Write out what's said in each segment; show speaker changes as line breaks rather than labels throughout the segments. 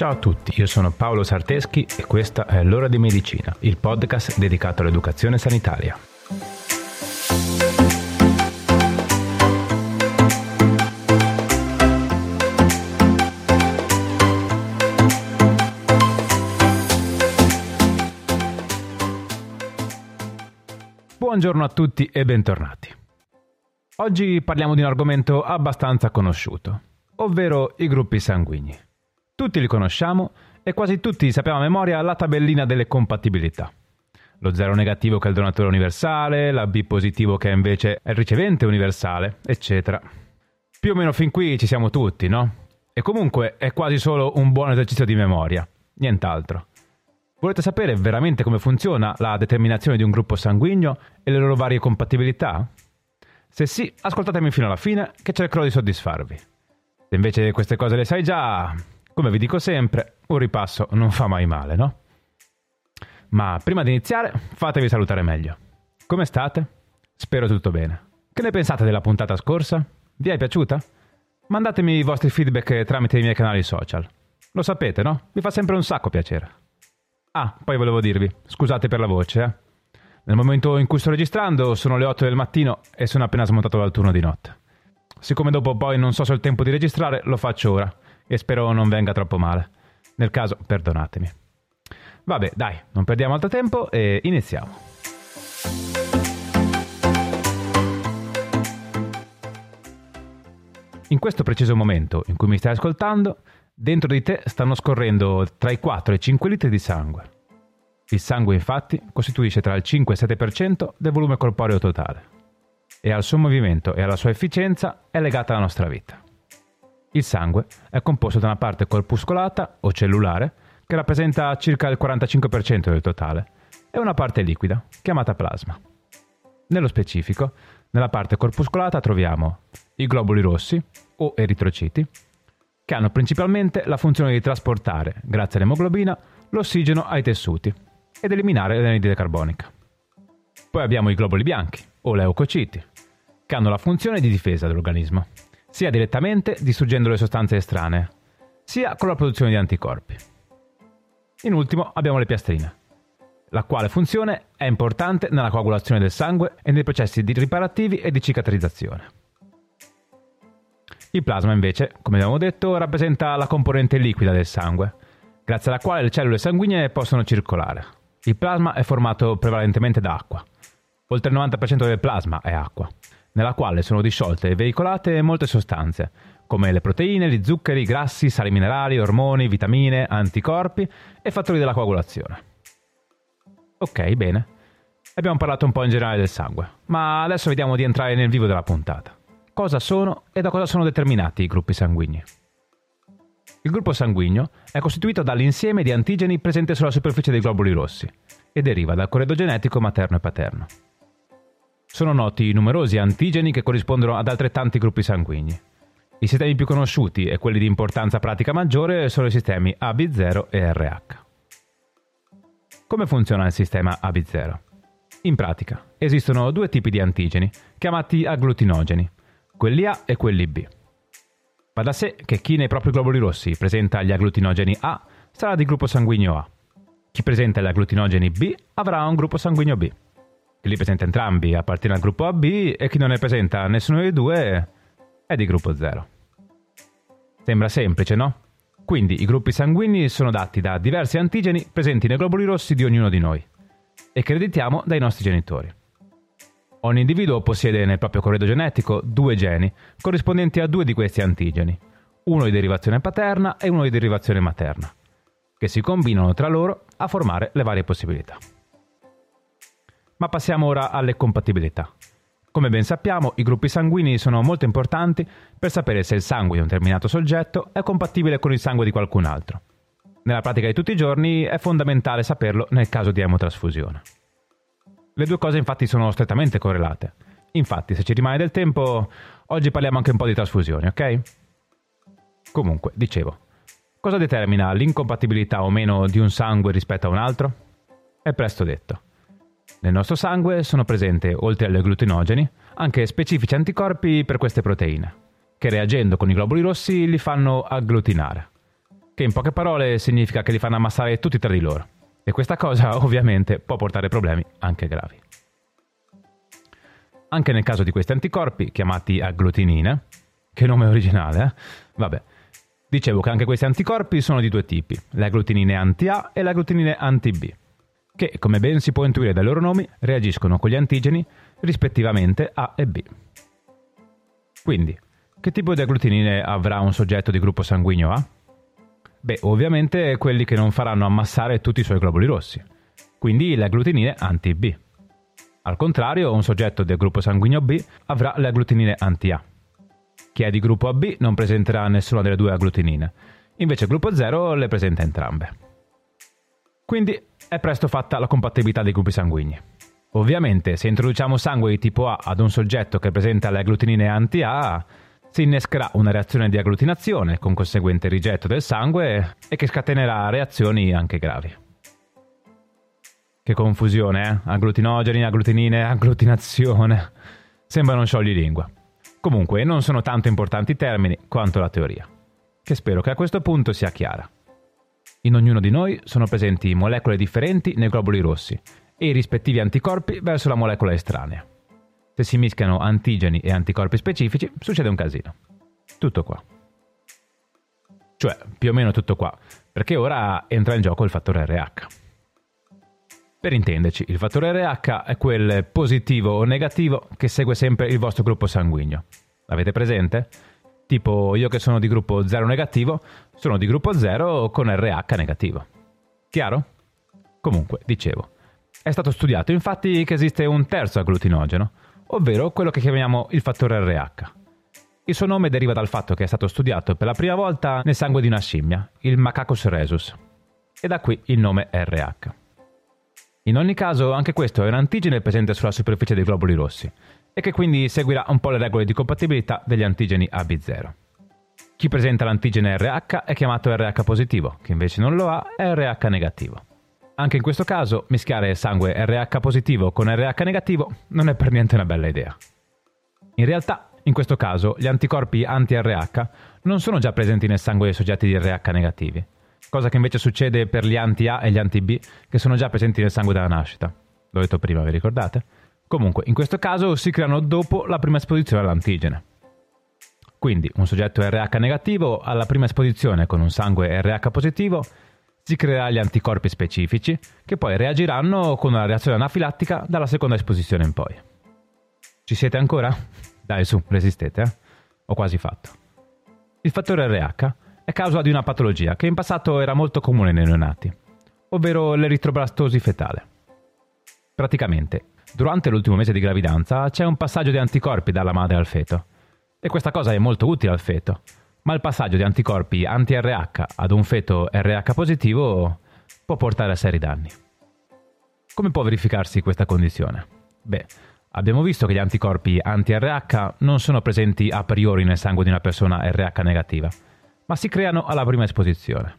Ciao a tutti, io sono Paolo Sarteschi e questa è L'ora di medicina, il podcast dedicato all'educazione sanitaria. Buongiorno a tutti e bentornati. Oggi parliamo di un argomento abbastanza conosciuto, ovvero i gruppi sanguigni. Tutti li conosciamo e quasi tutti sappiamo a memoria la tabellina delle compatibilità. Lo zero negativo che è il donatore universale, la B positivo che invece è il ricevente universale, eccetera. Più o meno fin qui ci siamo tutti, no? E comunque è quasi solo un buon esercizio di memoria, nient'altro. Volete sapere veramente come funziona la determinazione di un gruppo sanguigno e le loro varie compatibilità? Se sì, ascoltatemi fino alla fine che cercherò di soddisfarvi. Se invece queste cose le sai già, come vi dico sempre, un ripasso non fa mai male, no? Ma prima di iniziare, fatevi salutare meglio. Come state? Spero tutto bene. Che ne pensate della puntata scorsa? Vi è piaciuta? Mandatemi i vostri feedback tramite i miei canali social. Lo sapete, no? Mi fa sempre un sacco piacere. Ah, poi volevo dirvi, scusate per la voce, eh. Nel momento in cui sto registrando sono le 8 del mattino e sono appena smontato dal turno di notte. Siccome dopo poi non so se ho il tempo di registrare, lo faccio ora e spero non venga troppo male. Nel caso, perdonatemi. Vabbè, dai, non perdiamo altro tempo e iniziamo. In questo preciso momento in cui mi stai ascoltando, Dentro di te stanno scorrendo tra i 4 e i 5 litri di sangue. Il sangue infatti costituisce tra il 5 e il 7% del volume corporeo totale e al suo movimento e alla sua efficienza è legata la nostra vita. Il sangue è composto da una parte corpuscolata o cellulare che rappresenta circa il 45% del totale e una parte liquida chiamata plasma. Nello specifico, nella parte corpuscolata troviamo i globuli rossi o eritrociti che hanno principalmente la funzione di trasportare, grazie all'emoglobina, l'ossigeno ai tessuti ed eliminare l'anidride carbonica. Poi abbiamo i globuli bianchi, o leucociti, che hanno la funzione di difesa dell'organismo, sia direttamente distruggendo le sostanze estranee, sia con la produzione di anticorpi. In ultimo abbiamo le piastrine, la quale funzione è importante nella coagulazione del sangue e nei processi di riparativi e di cicatrizzazione. Il plasma invece, come abbiamo detto, rappresenta la componente liquida del sangue, grazie alla quale le cellule sanguigne possono circolare. Il plasma è formato prevalentemente da acqua. Oltre il 90% del plasma è acqua, nella quale sono disciolte e veicolate molte sostanze, come le proteine, gli zuccheri, i grassi, sali minerali, ormoni, vitamine, anticorpi e fattori della coagulazione. Ok, bene. Abbiamo parlato un po' in generale del sangue, ma adesso vediamo di entrare nel vivo della puntata cosa sono e da cosa sono determinati i gruppi sanguigni. Il gruppo sanguigno è costituito dall'insieme di antigeni presenti sulla superficie dei globuli rossi e deriva dal corredo genetico materno e paterno. Sono noti numerosi antigeni che corrispondono ad altrettanti gruppi sanguigni. I sistemi più conosciuti e quelli di importanza pratica maggiore sono i sistemi AB0 e RH. Come funziona il sistema AB0? In pratica, esistono due tipi di antigeni, chiamati agglutinogeni, quelli A e quelli B. Va da sé che chi nei propri globuli rossi presenta gli agglutinogeni A sarà di gruppo sanguigno A. Chi presenta gli agglutinogeni B avrà un gruppo sanguigno B. Chi li presenta entrambi appartiene al gruppo AB e chi non ne presenta nessuno dei due è di gruppo 0. Sembra semplice, no? Quindi i gruppi sanguigni sono dati da diversi antigeni presenti nei globuli rossi di ognuno di noi e che ereditiamo dai nostri genitori. Ogni individuo possiede nel proprio corredo genetico due geni, corrispondenti a due di questi antigeni, uno di derivazione paterna e uno di derivazione materna, che si combinano tra loro a formare le varie possibilità. Ma passiamo ora alle compatibilità. Come ben sappiamo, i gruppi sanguigni sono molto importanti per sapere se il sangue di un determinato soggetto è compatibile con il sangue di qualcun altro. Nella pratica di tutti i giorni è fondamentale saperlo nel caso di emotrasfusione. Le due cose infatti sono strettamente correlate. Infatti, se ci rimane del tempo, oggi parliamo anche un po' di trasfusioni, ok? Comunque, dicevo, cosa determina l'incompatibilità o meno di un sangue rispetto a un altro? È presto detto. Nel nostro sangue sono presenti, oltre agli agglutinogeni, anche specifici anticorpi per queste proteine, che reagendo con i globuli rossi li fanno agglutinare, che in poche parole significa che li fanno ammassare tutti tra di loro. E questa cosa ovviamente può portare problemi anche gravi. Anche nel caso di questi anticorpi, chiamati agglutinine, che nome originale, eh? Vabbè. Dicevo che anche questi anticorpi sono di due tipi, le agglutinine anti-A e le agglutinine anti-B, che, come ben si può intuire dai loro nomi, reagiscono con gli antigeni rispettivamente A e B. Quindi, che tipo di agglutinine avrà un soggetto di gruppo sanguigno A? Beh, ovviamente quelli che non faranno ammassare tutti i suoi globuli rossi, quindi le agglutinine anti-B. Al contrario, un soggetto del gruppo sanguigno B avrà le agglutinine anti-A. Chi è di gruppo AB non presenterà nessuna delle due agglutinine, invece il gruppo 0 le presenta entrambe. Quindi è presto fatta la compatibilità dei gruppi sanguigni. Ovviamente, se introduciamo sangue di tipo A ad un soggetto che presenta le agglutinine anti-A, si innescherà una reazione di agglutinazione con conseguente rigetto del sangue e che scatenerà reazioni anche gravi. Che confusione, eh? Agglutinogeni, agglutinine, agglutinazione. Sembrano scioglilingua. Comunque, non sono tanto importanti i termini quanto la teoria, che spero che a questo punto sia chiara. In ognuno di noi sono presenti molecole differenti nei globuli rossi e i rispettivi anticorpi verso la molecola estranea. Se si mischiano antigeni e anticorpi specifici, succede un casino. Tutto qua. Cioè, più o meno tutto qua, perché ora entra in gioco il fattore RH. Per intenderci, il fattore RH è quel positivo o negativo che segue sempre il vostro gruppo sanguigno. L'avete presente? Tipo io che sono di gruppo 0 negativo, sono di gruppo 0 con RH negativo. Chiaro? Comunque, dicevo, è stato studiato infatti che esiste un terzo agglutinogeno, ovvero quello che chiamiamo il fattore RH. Il suo nome deriva dal fatto che è stato studiato per la prima volta nel sangue di una scimmia, il Macacus rhesus, e da qui il nome RH. In ogni caso, anche questo è un antigene presente sulla superficie dei globuli rossi e che quindi seguirà un po' le regole di compatibilità degli antigeni AB0. Chi presenta l'antigene RH è chiamato RH positivo, chi invece non lo ha è RH negativo. Anche in questo caso, mischiare sangue RH positivo con RH negativo non è per niente una bella idea. In realtà, in questo caso, gli anticorpi anti-RH non sono già presenti nel sangue dei soggetti di RH negativi, cosa che invece succede per gli anti-A e gli anti-B che sono già presenti nel sangue dalla nascita. L'ho detto prima, vi ricordate? Comunque, in questo caso si creano dopo la prima esposizione all'antigene. Quindi, un soggetto RH negativo alla prima esposizione con un sangue RH positivo si creerà gli anticorpi specifici che poi reagiranno con una reazione anafilattica dalla seconda esposizione in poi. Ci siete ancora? Dai su, resistete, eh? Ho quasi fatto. Il fattore RH è causa di una patologia che in passato era molto comune nei neonati, ovvero l'eritroblastosi fetale. Praticamente, durante l'ultimo mese di gravidanza c'è un passaggio di anticorpi dalla madre al feto. E questa cosa è molto utile al feto, ma il passaggio di anticorpi anti-RH ad un feto RH positivo può portare a seri danni. Come può verificarsi questa condizione? Beh, abbiamo visto che gli anticorpi anti-RH non sono presenti a priori nel sangue di una persona RH negativa, ma si creano alla prima esposizione.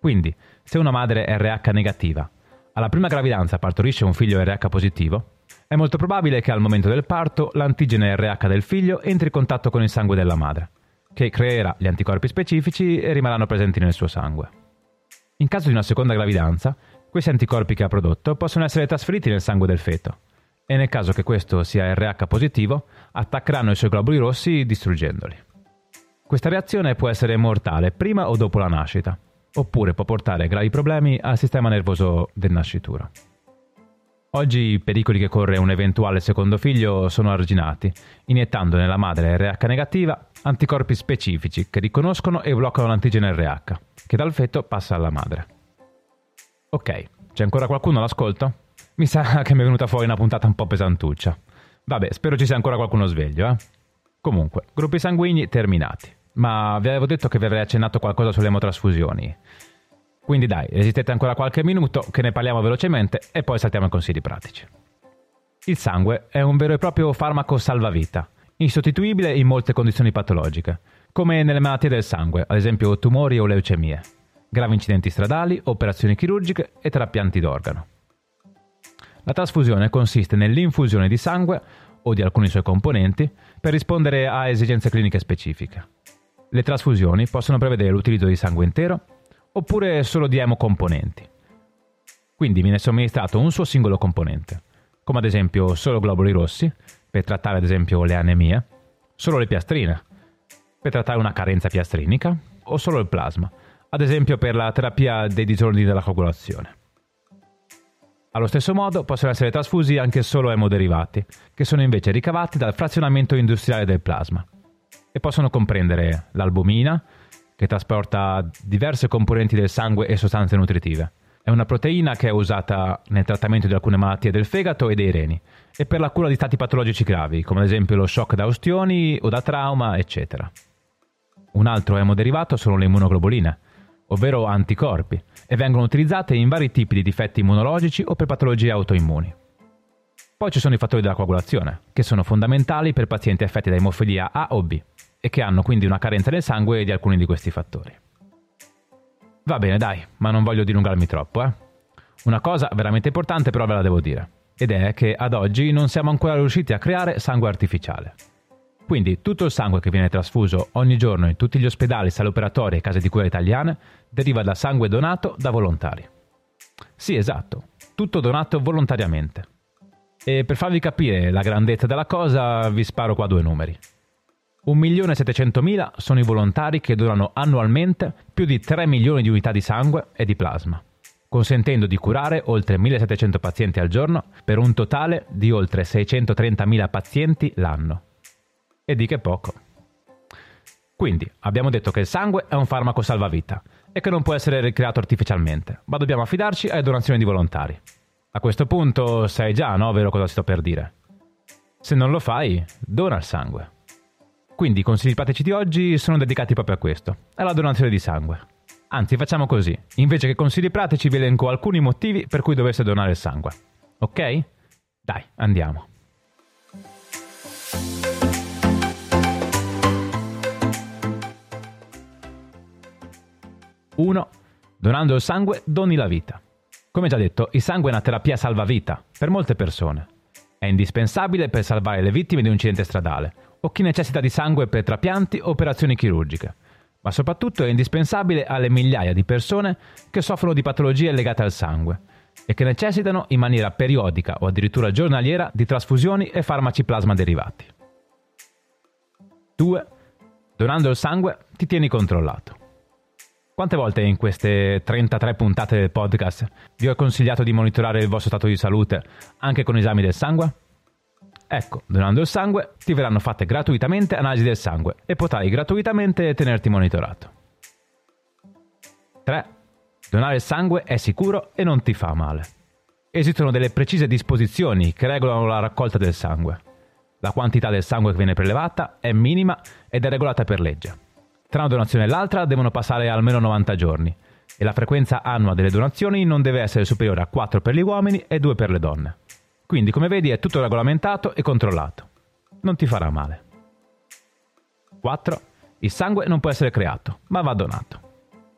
Quindi, se una madre RH negativa alla prima gravidanza partorisce un figlio RH positivo, è molto probabile che al momento del parto l'antigene RH del figlio entri in contatto con il sangue della madre che creerà gli anticorpi specifici e rimarranno presenti nel suo sangue. In caso di una seconda gravidanza, questi anticorpi che ha prodotto possono essere trasferiti nel sangue del feto e nel caso che questo sia RH positivo, attaccheranno i suoi globuli rossi distruggendoli. Questa reazione può essere mortale prima o dopo la nascita, oppure può portare gravi problemi al sistema nervoso del nascituro. Oggi i pericoli che corre un eventuale secondo figlio sono arginati, iniettando nella madre RH negativa anticorpi specifici che riconoscono e bloccano l'antigene RH, che dal feto passa alla madre. Ok, c'è ancora qualcuno all'ascolto? Mi sa che mi è venuta fuori una puntata un po' pesantuccia. Vabbè, spero ci sia ancora qualcuno sveglio, eh? Comunque, gruppi sanguigni terminati. Ma vi avevo detto che vi avrei accennato qualcosa sulle emotrasfusioni. Quindi dai, resistete ancora qualche minuto che ne parliamo velocemente e poi saltiamo ai consigli pratici. Il sangue è un vero e proprio farmaco salvavita, insostituibile in molte condizioni patologiche, come nelle malattie del sangue, ad esempio tumori o leucemie, gravi incidenti stradali, operazioni chirurgiche e trapianti d'organo. La trasfusione consiste nell'infusione di sangue o di alcuni suoi componenti per rispondere a esigenze cliniche specifiche. Le trasfusioni possono prevedere l'utilizzo di sangue intero, oppure solo di emocomponenti. Quindi viene somministrato un suo singolo componente, come ad esempio solo globuli rossi, per trattare ad esempio le anemie, solo le piastrine, per trattare una carenza piastrinica, o solo il plasma, ad esempio per la terapia dei disordini della coagulazione. Allo stesso modo possono essere trasfusi anche solo emoderivati, che sono invece ricavati dal frazionamento industriale del plasma, e possono comprendere l'albumina, che trasporta diverse componenti del sangue e sostanze nutritive. È una proteina che è usata nel trattamento di alcune malattie del fegato e dei reni e per la cura di stati patologici gravi, come ad esempio lo shock da ustioni o da trauma, eccetera. Un altro emoderivato sono le immunoglobuline, ovvero anticorpi, e vengono utilizzate in vari tipi di difetti immunologici o per patologie autoimmuni. Poi ci sono i fattori della coagulazione, che sono fondamentali per pazienti affetti da emofilia A o B e che hanno quindi una carenza nel sangue di alcuni di questi fattori. Va bene, dai, ma non voglio dilungarmi troppo, eh. Una cosa veramente importante però ve la devo dire, ed è che ad oggi non siamo ancora riusciti a creare sangue artificiale. Quindi tutto il sangue che viene trasfuso ogni giorno in tutti gli ospedali, sale operatorie e case di cura italiane deriva da sangue donato da volontari. Sì, esatto, tutto donato volontariamente. E per farvi capire la grandezza della cosa vi sparo qua due numeri. 1.700.000 sono i volontari che donano annualmente più di 3 milioni di unità di sangue e di plasma, consentendo di curare oltre 1.700 pazienti al giorno per un totale di oltre 630.000 pazienti l'anno. E di che poco. Quindi abbiamo detto che il sangue è un farmaco salvavita e che non può essere ricreato artificialmente, ma dobbiamo affidarci alle donazioni di volontari. A questo punto sai già, no, vero cosa sto per dire? Se non lo fai, dona il sangue. Quindi i consigli pratici di oggi sono dedicati proprio a questo, alla donazione di sangue. Anzi, facciamo così. Invece che consigli pratici vi elenco alcuni motivi per cui dovreste donare il sangue. Ok? Dai, andiamo. Uno, donando il sangue doni la vita. Come già detto, il sangue è una terapia salvavita per molte persone. È indispensabile per salvare le vittime di un incidente stradale o chi necessita di sangue per trapianti o operazioni chirurgiche, ma soprattutto è indispensabile alle migliaia di persone che soffrono di patologie legate al sangue e che necessitano in maniera periodica o addirittura giornaliera di trasfusioni e farmaci plasma derivati. 2. Donando il sangue ti tieni controllato. Quante volte in queste 33 puntate del podcast vi ho consigliato di monitorare il vostro stato di salute anche con esami del sangue? Ecco, donando il sangue ti verranno fatte gratuitamente analisi del sangue e potrai gratuitamente tenerti monitorato. 3. Donare il sangue è sicuro e non ti fa male. Esistono delle precise disposizioni che regolano la raccolta del sangue. La quantità del sangue che viene prelevata è minima ed è regolata per legge. Tra una donazione e l'altra devono passare almeno 90 giorni e la frequenza annua delle donazioni non deve essere superiore a 4 per gli uomini e 2 per le donne. Quindi, come vedi, è tutto regolamentato e controllato. Non ti farà male. 4. Il sangue non può essere creato, ma va donato.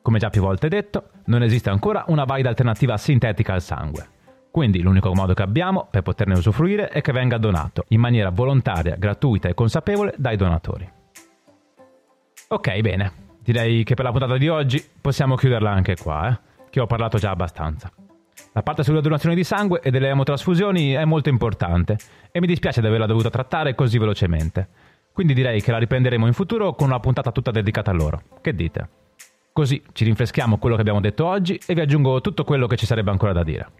Come già più volte detto, non esiste ancora una valida alternativa sintetica al sangue. Quindi l'unico modo che abbiamo per poterne usufruire è che venga donato in maniera volontaria, gratuita e consapevole dai donatori. Ok, bene. Direi che per la puntata di oggi possiamo chiuderla anche qua, eh? che ho parlato già abbastanza. La parte sulla donazione di sangue e delle emotrasfusioni è molto importante e mi dispiace di averla dovuta trattare così velocemente. Quindi direi che la riprenderemo in futuro con una puntata tutta dedicata a loro. Che dite? Così ci rinfreschiamo quello che abbiamo detto oggi e vi aggiungo tutto quello che ci sarebbe ancora da dire.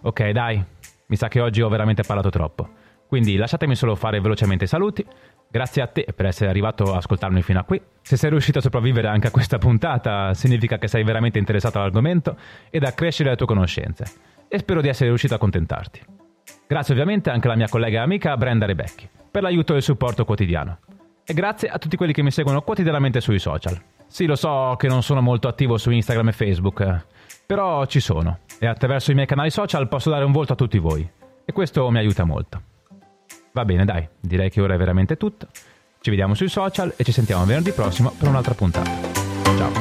Ok, dai, mi sa che oggi ho veramente parlato troppo. Quindi lasciatemi solo fare velocemente i saluti. Grazie a te per essere arrivato a ascoltarmi fino a qui. Se sei riuscito a sopravvivere anche a questa puntata, significa che sei veramente interessato all'argomento ed a crescere le tue conoscenze. E spero di essere riuscito a accontentarti. Grazie ovviamente anche alla mia collega e amica Brenda Rebecchi per l'aiuto e il supporto quotidiano. E grazie a tutti quelli che mi seguono quotidianamente sui social. Sì, lo so che non sono molto attivo su Instagram e Facebook, però ci sono e attraverso i miei canali social posso dare un volto a tutti voi. E questo mi aiuta molto. Va bene, dai, direi che ora è veramente tutto. Ci vediamo sui social e ci sentiamo venerdì prossimo per un'altra puntata. Ciao.